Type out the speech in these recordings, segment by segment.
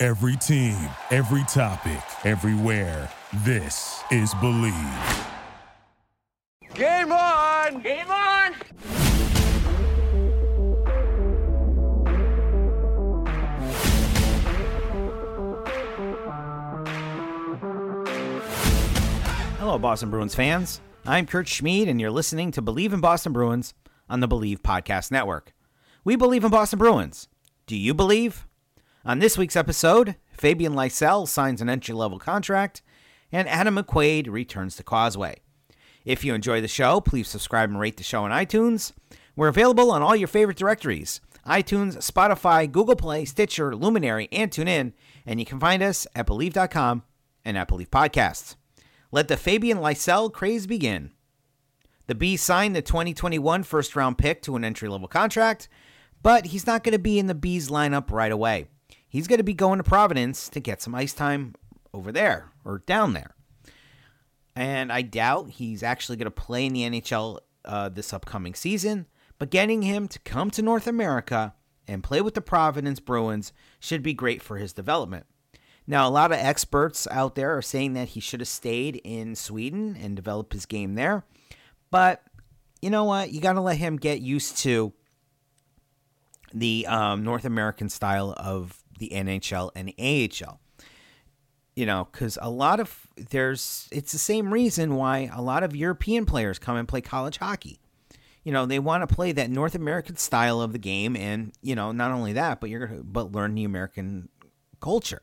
Every team, every topic, everywhere. This is Bleav. Game on! Game on! Hello, Boston Bruins fans. I'm Kurt Schmid, and you're listening to Bleav in Boston Bruins on the Bleav Podcast Network. We believe in Boston Bruins. Do you believe? On this week's episode, Fabian Lysell signs an entry level contract, and Adam McQuaid returns to Causeway. If you enjoy the show, please subscribe and rate the show on iTunes. We're available on all your favorite directories iTunes, Spotify, Google Play, Stitcher, Luminary, and TuneIn. And you can find us at Bleav.com and at Bleav Podcasts. Let the Fabian Lysell craze begin. The B signed the 2021 first round pick to an entry level contract, but he's not going to be in the B's lineup right away. He's going to be going to Providence to get some ice time over there or down there. And I doubt he's actually going to play in the NHL uh, this upcoming season, but getting him to come to North America and play with the Providence Bruins should be great for his development. Now, a lot of experts out there are saying that he should have stayed in Sweden and developed his game there. But you know what? You got to let him get used to the um, North American style of the NHL and AHL. You know, because a lot of there's it's the same reason why a lot of European players come and play college hockey. You know, they want to play that North American style of the game, and you know, not only that, but you're gonna but learn the American culture.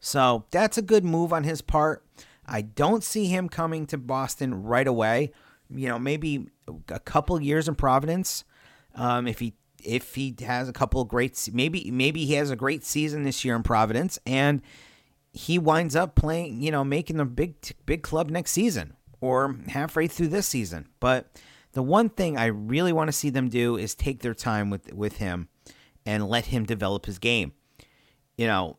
So that's a good move on his part. I don't see him coming to Boston right away. You know, maybe a couple years in Providence. Um, if he if he has a couple of great maybe maybe he has a great season this year in Providence and he winds up playing, you know, making the big big club next season or halfway through this season. But the one thing I really want to see them do is take their time with with him and let him develop his game. You know,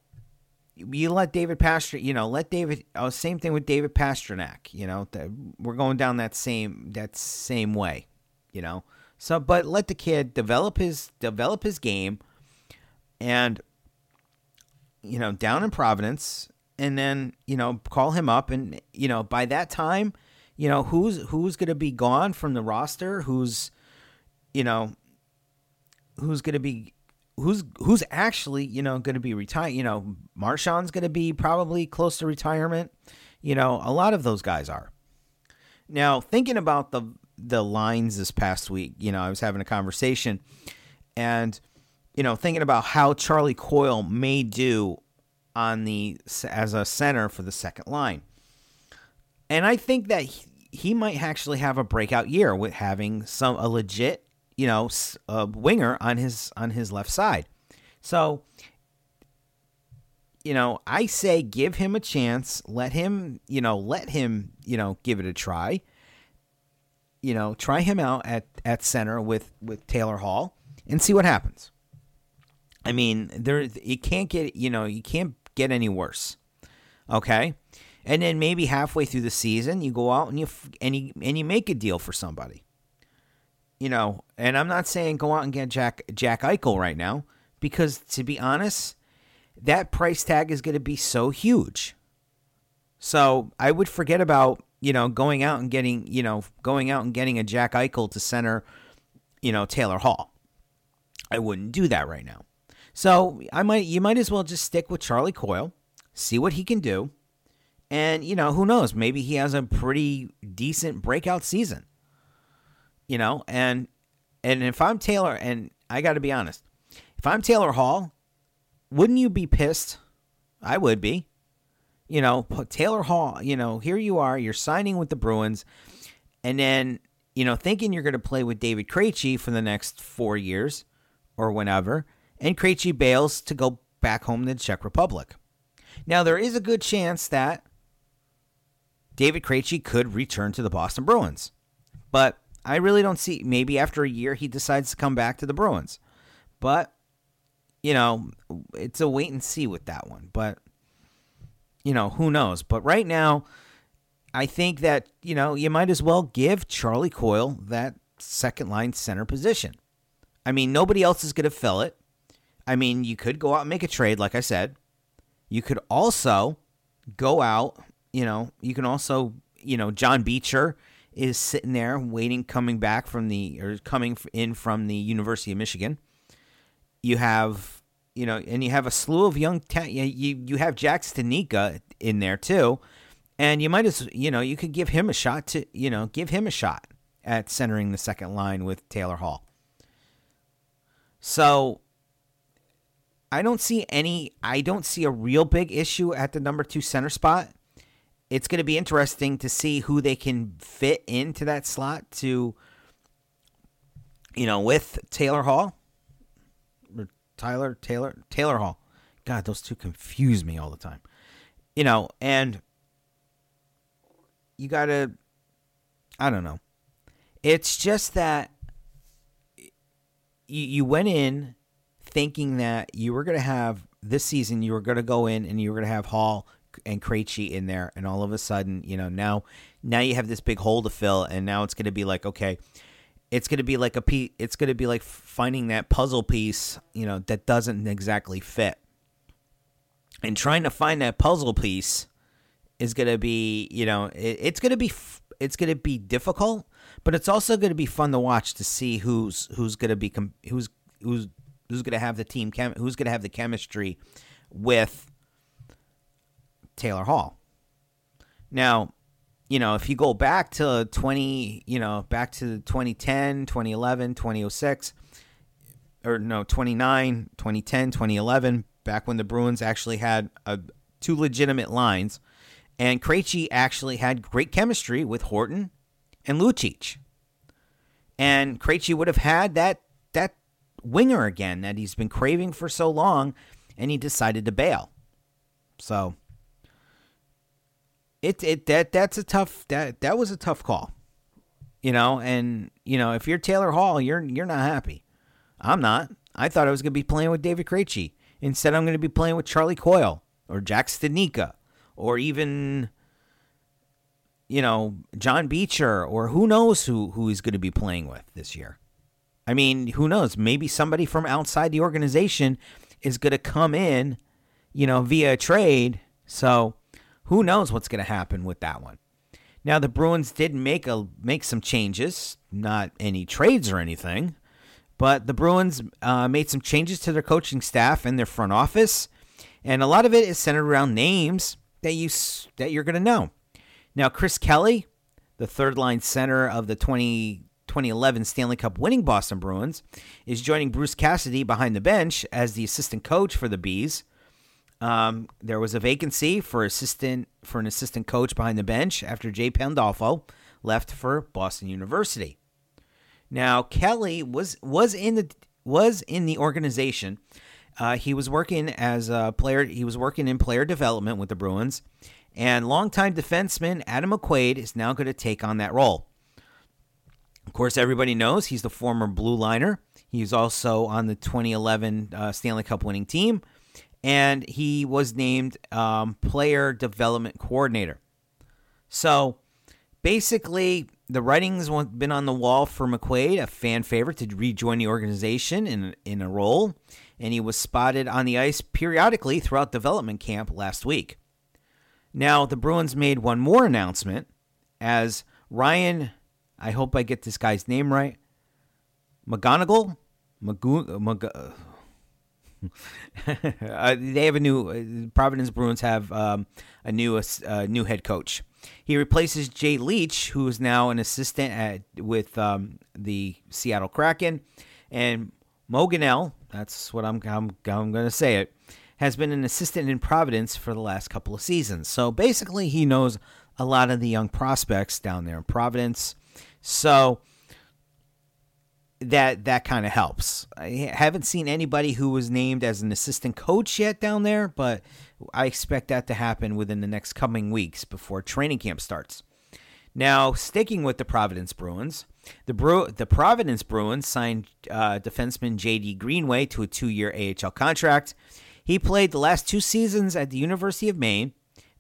you let David Pastrnak, you know, let David. Oh, same thing with David Pastrnak. You know, the, we're going down that same that same way. You know, so but let the kid develop his develop his game, and you know, down in Providence, and then you know, call him up, and you know, by that time, you know, who's who's going to be gone from the roster, who's, you know, who's going to be who's who's actually you know going to be retired. You know, Marchand's going to be probably close to retirement. You know, a lot of those guys are. Now, thinking about the the lines this past week, you know, I was having a conversation, and you know, thinking about how Charlie Coyle may do on the as a center for the second line, and I think that he, might actually have a breakout year with having some a legit you know, a winger on his on his left side. So, you know, I say give him a chance, let him, you know, let him, you know, give it a try. You know, try him out at at center with with Taylor Hall and see what happens. I mean, there you can't get, you know, you can't get any worse. Okay? And then maybe halfway through the season, you go out and you and you and you make a deal for somebody you know, and I'm not saying go out and get Jack Jack Eichel right now because to be honest, that price tag is going to be so huge. So I would forget about you know going out and getting you know going out and getting a Jack Eichel to center, you know Taylor Hall. I wouldn't do that right now. So I might you might as well just stick with Charlie Coyle, see what he can do, and you know who knows maybe he has a pretty decent breakout season you know, and and if I'm Taylor, and I got to be honest, if I'm Taylor Hall, wouldn't you be pissed? I would be. You know, Taylor Hall, you know, here you are, you're signing with the Bruins, and then, you know, thinking you're going to play with David Krejci for the next four years or whenever, and Krejci bails to go back home to the Czech Republic. Now, there is a good chance that David Krejci could return to the Boston Bruins, but I really don't see. Maybe after a year he decides to come back to the Bruins, but you know, it's a wait and see with that one. But you know, who knows? But right now, I think that you know you might as well give Charlie Coyle that second line center position. I mean, nobody else is going to fill it. I mean, you could go out and make a trade, like I said. You could also go out, you know, you can also, you know, John Beecher is sitting there waiting, coming back from the, or coming in from the University of Michigan. You have, you know, and you have a slew of young, you, you have Jack Studnicka in there too. And you might as, you know, you could give him a shot to, you know, give him a shot at centering the second line with Taylor Hall. So I don't see any, I don't see a real big issue at the number two center spot. It's going to be interesting to see who they can fit into that slot to, you know, with Taylor Hall. Tyler, Taylor, Taylor Hall. God, those two confuse me all the time. You know, and you got to, I don't know. It's just that you, you went in thinking that you were going to have this season, you were going to go in and you were going to have Hall and Krejci in there, and all of a sudden, you know, now now you have this big hole to fill, and now it's going to be like, okay, it's going to be like a piece, it's going to be like finding that puzzle piece, you know, that doesn't exactly fit, and trying to find that puzzle piece is going to be, you know, it, it's going to be it's going to be difficult, but it's also going to be fun to watch to see who's who's going to be who's who's who's going to have the team chem- who's going to have the chemistry with Taylor Hall. Now, you know, if you go back to 20, you know, back to 2010, 2011, 2006 or no, 29, 2010, 2011, back when the Bruins actually had a, two legitimate lines and Krejci actually had great chemistry with Horton and Lucic. And Krejci would have had that that winger again that he's been craving for so long, and he decided to bail. So it it that that's a tough that that was a tough call. You know, and you know, if you're Taylor Hall, you're you're not happy. I'm not. I thought I was going to be playing with David Krejci. Instead, I'm going to be playing with Charlie Coyle or Jack Studnicka or even you know John Beecher or who knows who who he's going to be playing with this year. I mean, who knows? Maybe somebody from outside the organization is going to come in, you know, via trade. So, who knows what's going to happen with that one? Now, the Bruins did make a make some changes, not any trades or anything, but the Bruins uh, made some changes to their coaching staff and their front office, and a lot of it is centered around names that you that you're going to know. Now, Chris Kelly, the third line center of the 20 2011 Stanley Cup winning Boston Bruins, is joining Bruce Cassidy behind the bench as the assistant coach for the Bees. Um, there was a vacancy for assistant for an assistant coach behind the bench after Jay Pandolfo left for Boston University. Now Kelly was was in the was in the organization. Uh, he was working as a player. He was working in player development with the Bruins, and longtime defenseman Adam McQuaid is now going to take on that role. Of course, everybody knows he's the former blue liner. He's also on the 2011 uh, Stanley Cup winning team, and he was named um, player development coordinator. So basically, the writing's been on the wall for McQuaid, a fan favorite, to rejoin the organization in, in a role, and he was spotted on the ice periodically throughout development camp last week. Now, the Bruins made one more announcement as Ryan I hope I get this guy's name right. McGonigal? Magu- Mag- uh, they have a new uh, Providence Bruins have um, a new uh, new head coach. He replaces Jay Leach, who is now an assistant at with um, the Seattle Kraken, and Moganel. That's what I'm I'm, I'm going to say it. Has been an assistant in Providence for the last couple of seasons. So basically, he knows a lot of the young prospects down there in Providence. So that that kind of helps. I haven't seen anybody who was named as an assistant coach yet down there, but I expect that to happen within the next coming weeks before training camp starts. Now, sticking with the Providence Bruins, the Bru- the Providence Bruins signed uh, defenseman J.D. Greenway to a two-year AHL contract. He played the last two seasons at the University of Maine,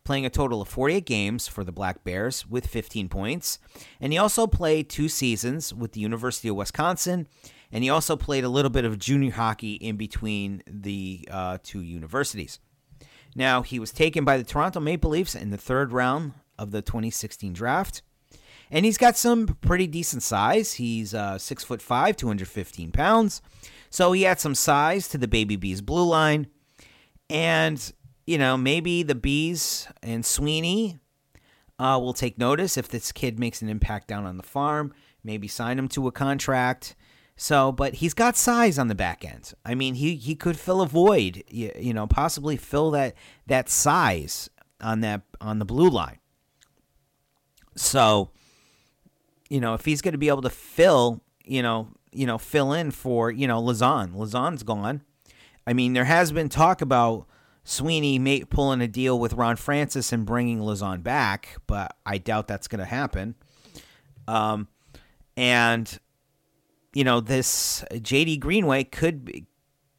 playing a total of 48 games for the Black Bears with 15 points. And he also played two seasons with the University of Wisconsin, and he also played a little bit of junior hockey in between the uh, two universities. Now, he was taken by the Toronto Maple Leafs in the third round of the 2016 draft. And he's got some pretty decent size. He's uh, six foot five, 215 pounds. So he had some size to the Baby Bees blue line. And, you know, maybe the Bees and Sweeney uh, will take notice if this kid makes an impact down on the farm, maybe sign him to a contract. So, but he's got size on the back end. I mean, he, he could fill a void, you, you know, possibly fill that that size on that on the blue line. So, you know, if he's going to be able to fill, you know, you know, fill in for, you know, Lauzon. Lauzon's gone. I mean, there has been talk about Sweeney may, pulling a deal with Ron Francis and bringing Lauzon back, but I doubt that's going to happen. Um, and you know, this JD Greenway could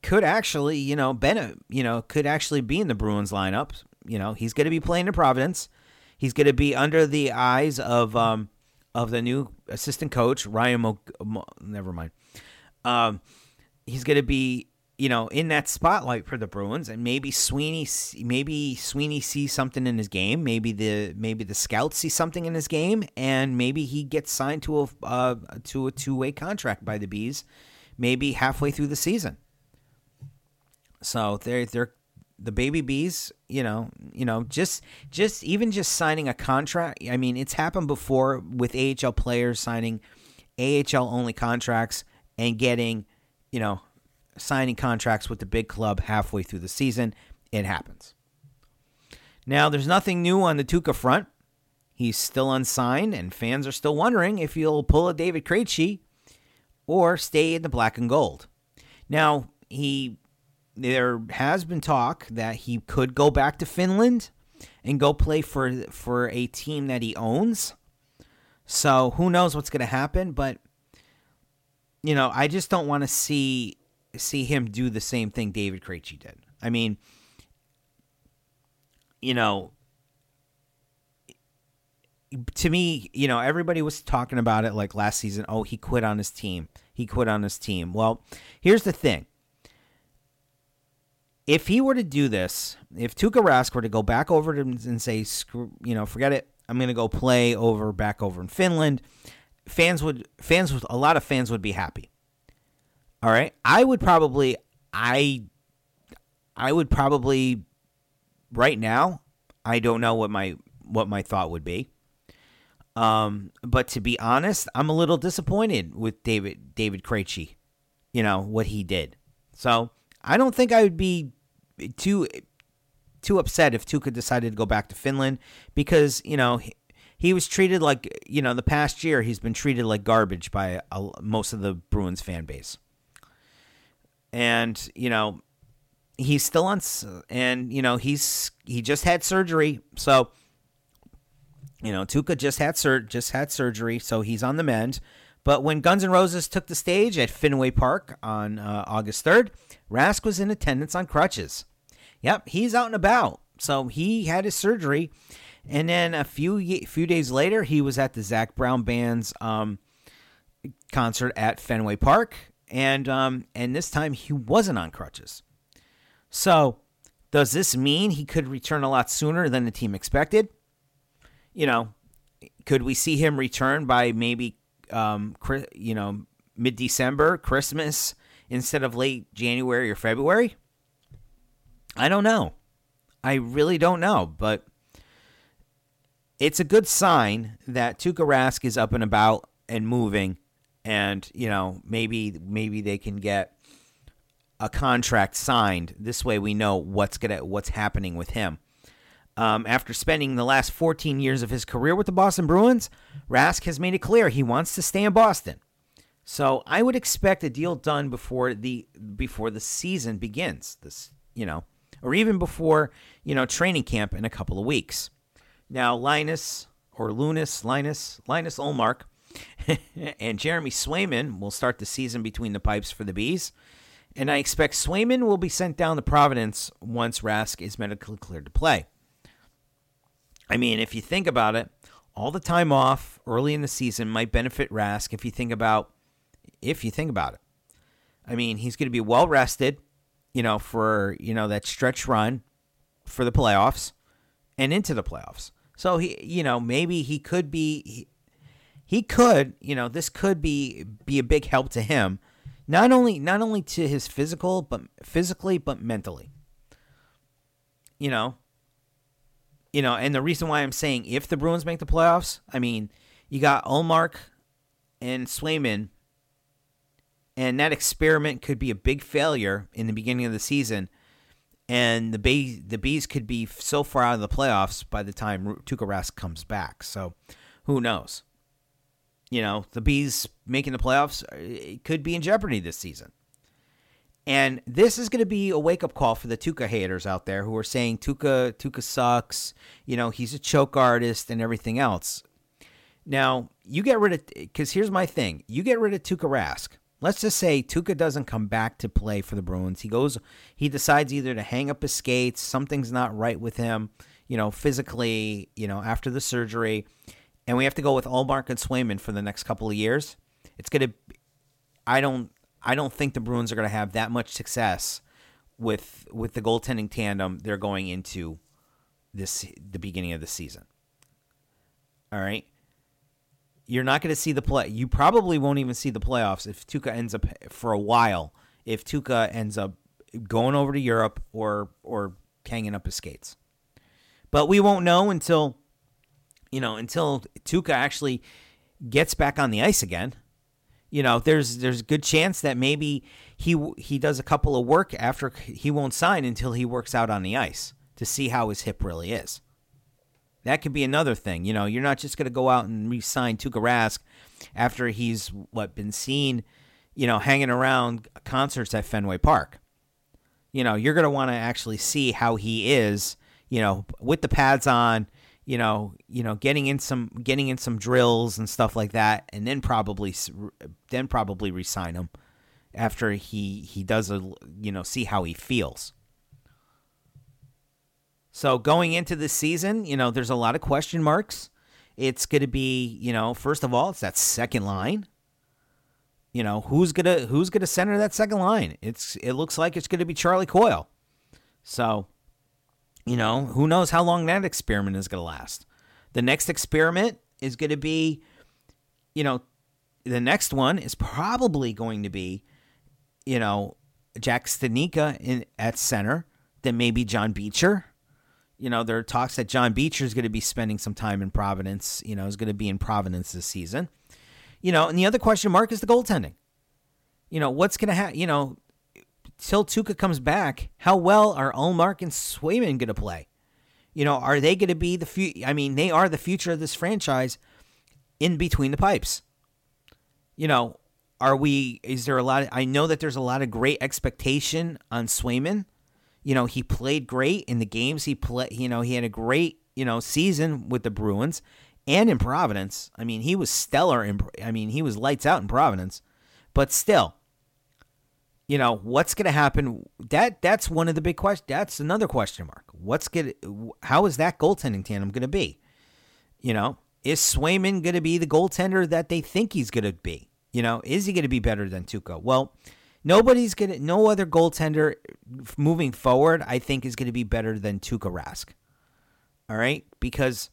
could actually, you know, Bennett, you know, could actually be in the Bruins lineup. You know, he's going to be playing in Providence. He's going to be under the eyes of um, of the new assistant coach Ryan. Mo- Mo- never mind. Um, he's going to be you know in that spotlight for the Bruins, and maybe Sweeney maybe Sweeney sees something in his game. Maybe the maybe the scouts see something in his game, and maybe he gets signed to a uh, to a two way contract by the Bees, maybe halfway through the season. So they're they're the baby bees you know you know just just even just signing a contract i mean it's happened before with ahl players signing ahl only contracts and getting you know signing contracts with the big club halfway through the season. It happens. Now there's nothing new on the Tuukka front. He's still unsigned and fans are still wondering if he'll pull a david Krejci or stay in the black and gold. Now he there has been talk that he could go back to Finland and go play for for a team that he owns. So who knows what's going to happen, but you know, I just don't want to see see him do the same thing David Krejci did. I mean, you know, to me, you know, everybody was talking about it like last season. Oh, he quit on his team. He quit on his team. Well, here's the thing if he were to do this, if Tuukka Rask were to go back over to and say, screw, you know, forget it, I'm going to go play over back over in Finland, fans would fans would a lot of fans would be happy. All right, I would probably I I would probably right now I don't know what my what my thought would be. Um, but to be honest, I'm a little disappointed with David David Krejci. You know what he did. So I don't think I would be too too upset if Tuukka decided to go back to Finland because you know he, he was treated like you know the past year he's been treated like garbage by a, most of the Bruins fan base, and you know he's still on and you know he's he just had surgery so you know Tuukka just had sur- just had surgery so he's on the mend. But when Guns N' Roses took the stage at Fenway Park on uh, August 3rd, Rask was in attendance on crutches. Yep, he's out and about. So he had his surgery. And then a few few days later, he was at the Zac Brown Band's um, concert at Fenway Park. And, um, and this time he wasn't on crutches. So does this mean he could return a lot sooner than the team expected? You know, could we see him return by maybe um, you know, mid December, Christmas, instead of late January or February? I don't know. I really don't know, but it's a good sign that Tuukka Rask is up and about and moving, and you know maybe maybe they can get a contract signed. This way, we know what's gonna what's happening with him. Um, after spending the last 14 years of his career with the Boston Bruins, Rask has made it clear he wants to stay in Boston. So I would expect a deal done before the before the season begins. This, you know, or even before you know training camp in a couple of weeks. Now Linus or Lunas, Linus, Linus Ullmark, and Jeremy Swayman will start the season between the pipes for the bees. And I expect Swayman will be sent down to Providence once Rask is medically cleared to play. I mean, if you think about it, all the time off early in the season might benefit Rask if you think about if you think about it. I mean, he's going to be well rested, you know, for, you know, that stretch run for the playoffs and into the playoffs. So he, you know, maybe he could be he, could, you know, this could be be a big help to him, not only not only to his physical, but physically, but mentally. You know, you know, and the reason why I'm saying if the Bruins make the playoffs, I mean, you got Ullmark and Swayman, and that experiment could be a big failure in the beginning of the season, and the bees the bees could be so far out of the playoffs by the time Tuukka Rask comes back. So, who knows? You know, the bees making the playoffs uh, could be in jeopardy this season. And this is going to be a wake up call for the Tuukka haters out there who are saying Tuukka Tuukka sucks. You know, he's a choke artist and everything else. Now you get rid of because here's my thing: you get rid of Tuukka Rask. Let's just say Tuukka doesn't come back to play for the Bruins. He goes, he decides either to hang up his skates, something's not right with him, you know, physically, you know, after the surgery, and we have to go with Ullmark and Swayman for the next couple of years. It's gonna. I don't. I don't think the Bruins are to have that much success with with the goaltending tandem they're going into this the beginning of the season. All right. You're not going to see the play. You probably won't even see the playoffs if Tuukka ends up for a while. If Tuukka ends up going over to Europe or or hanging up his skates, but we won't know until you know until Tuukka actually gets back on the ice again you know, there's there's a good chance that maybe he he does a couple of work after he won't sign until he works out on the ice to see how his hip really is. That could be another thing. You know, you're not just going to go out and re-sign Tuukka Rask after he's what been seen, you know, hanging around concerts at Fenway Park. You know, you're going to want to actually see how he is, you know, with the pads on, you know, you know, getting in some getting in some drills and stuff like that, and then probably then probably resign him after he he does a you know see how he feels. So going into the season, you know, there's a lot of question marks. It's going to be, you know, first of all, it's that second line. You know, who's gonna who's gonna center that second line? It's it looks like it's going to be Charlie Coyle. So you know, who knows how long that experiment is going to last. The next experiment is going to be, you know, the next one is probably going to be, you know, Jack Studnicka in at center, then maybe John Beecher. You know, there are talks that John Beecher is going to be spending some time in Providence, you know, is going to be in Providence this season. You know, and the other question mark is the goaltending. You know, what's going to happen? You know, till Tuukka comes back, how well are Ullmark and Swayman going to play? You know, are they going to be the few? I mean, they are the future of this franchise in between the pipes. You know, are we? Is there a lot? Of, I know that there's a lot of great expectation on Swayman. You know, he played great in the games he played. You know, he had a great you know season with the Bruins and in Providence. I mean, he was stellar. In, I mean, he was lights out in Providence. But still, you know what's going to happen? That that's one of the big questions that's another question mark. What's going how is that goaltending tandem going to be? You know is Swayman going to be the goaltender that they think he's going to be? You know is he going to be better than Tuukka? Well nobody's going to no other goaltender moving forward I think is going to be better than Tuukka Rask. All right? Because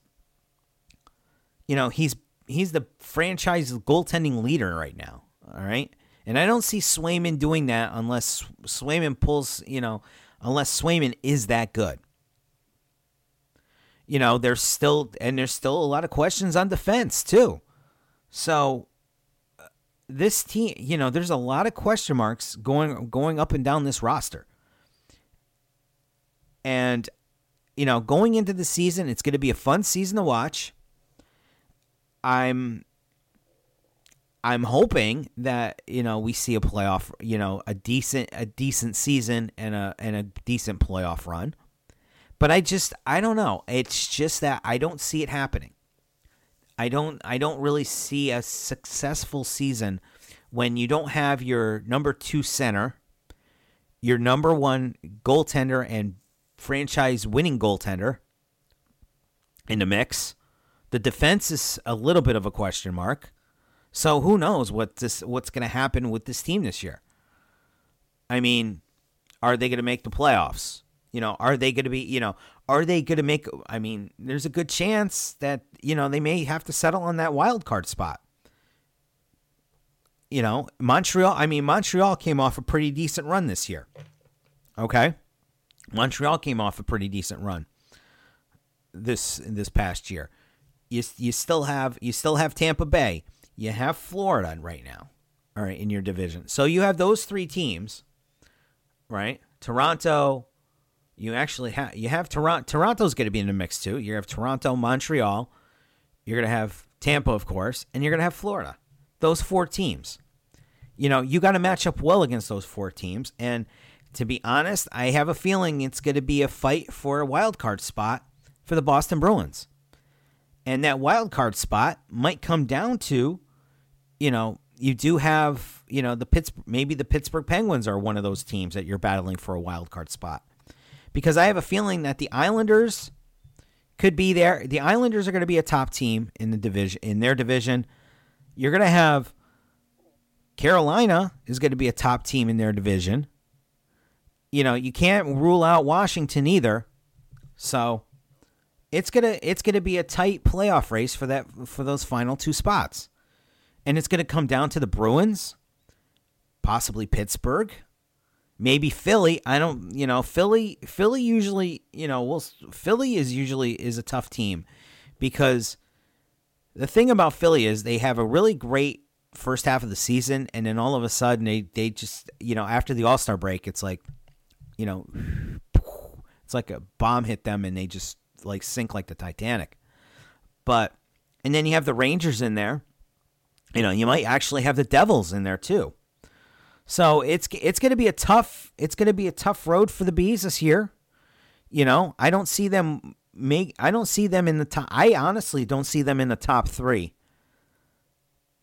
you know he's he's the franchise goaltending leader right now. All right and I don't see Swayman doing that unless Swayman pulls, you know, unless Swayman is that good. You know, there's still and there's still a lot of questions on defense too. So uh, this team, you know, there's a lot of question marks going going up and down this roster. And you know, going into the season, it's going to be a fun season to watch. I'm I'm hoping that you know we see a playoff, you know, a decent a decent season and a and a decent playoff run. But I just I don't know. It's just that I don't see it happening. I don't I don't really see a successful season when you don't have your number 2 center, your number 1 goaltender and franchise winning goaltender in the mix. The defense is a little bit of a question mark. So who knows what this what's going to happen with this team this year? I mean, are they going to make the playoffs? You know, are they going to be, you know, are they going to make I mean, there's a good chance that, you know, they may have to settle on that wild card spot. You know, Montreal, I mean, Montreal came off a pretty decent run this year. Okay? Montreal came off a pretty decent run this this past year. You you still have you still have Tampa Bay. You have Florida right now. All right, in your division. So you have those three teams, right? Toronto, you actually have you have Toronto. Toronto's going to be in the mix too. You have Toronto, Montreal. You're going to have Tampa, of course, and you're going to have Florida. Those four teams. You know, you got to match up well against those four teams. And to be honest, I have a feeling it's going to be a fight for a wild card spot for the Boston Bruins. And that wild card spot might come down to, you know, you do have, you know, the Pittsburgh maybe the Pittsburgh Penguins are one of those teams that you're battling for a wild card spot. Because I have a feeling that the Islanders could be there. The Islanders are going to be a top team in the division in their division. You're going to have Carolina is going to be a top team in their division. You know, you can't rule out Washington either. So, it's gonna it's gonna be a tight playoff race for that for those final two spots, and it's gonna come down to the Bruins, possibly Pittsburgh, maybe Philly. I don't, you know, Philly. Philly usually, you know, well, Philly is usually is a tough team because the thing about Philly is they have a really great first half of the season, and then all of a sudden they they just, you know, after the All Star break, it's like, you know, it's like a bomb hit them, and they just like sink like the Titanic. But and then you have the Rangers in there. You know, you might actually have the Devils in there too. So it's it's going to be a tough it's going to be a tough road for the bees this year. You know, I don't see them make I don't see them in the top I honestly don't see them in the top 3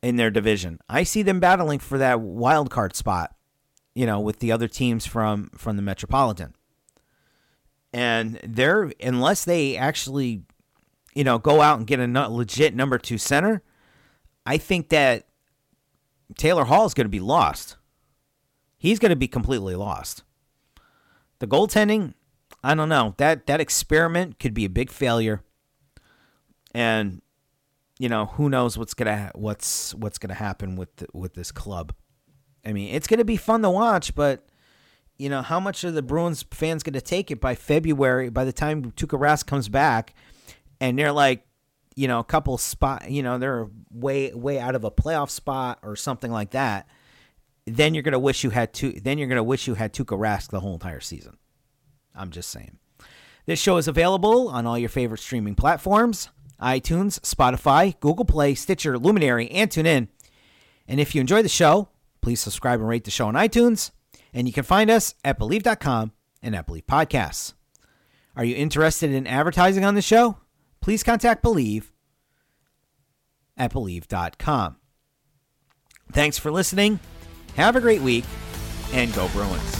in their division. I see them battling for that wild card spot, you know, with the other teams from from the Metropolitan and they're unless they actually you know go out and get a legit number two center i think that taylor hall is going to be lost. He's going to be completely lost. The goaltending i don't know. That that experiment could be a big failure. And you know who knows what's gonna what's what's gonna happen with the, with this club. I mean it's gonna be fun to watch but you know, how much are the Bruins fans going to take it by February, by the time Tuukka Rask comes back, and they're like, you know, a couple spot, you know, they're way, way out of a playoff spot or something like that. Then you're going to wish you had two, then you're going to wish you had Tuukka Rask the whole entire season. I'm just saying. This show is available on all your favorite streaming platforms iTunes, Spotify, Google Play, Stitcher, Luminary, and TuneIn. And if you enjoy the show, please subscribe and rate the show on iTunes. And you can find us at Bleav.com and at Bleav Podcasts. Are you interested in advertising on the show? Please contact Bleav at Bleav.com. Thanks for listening. Have a great week and go Bruins.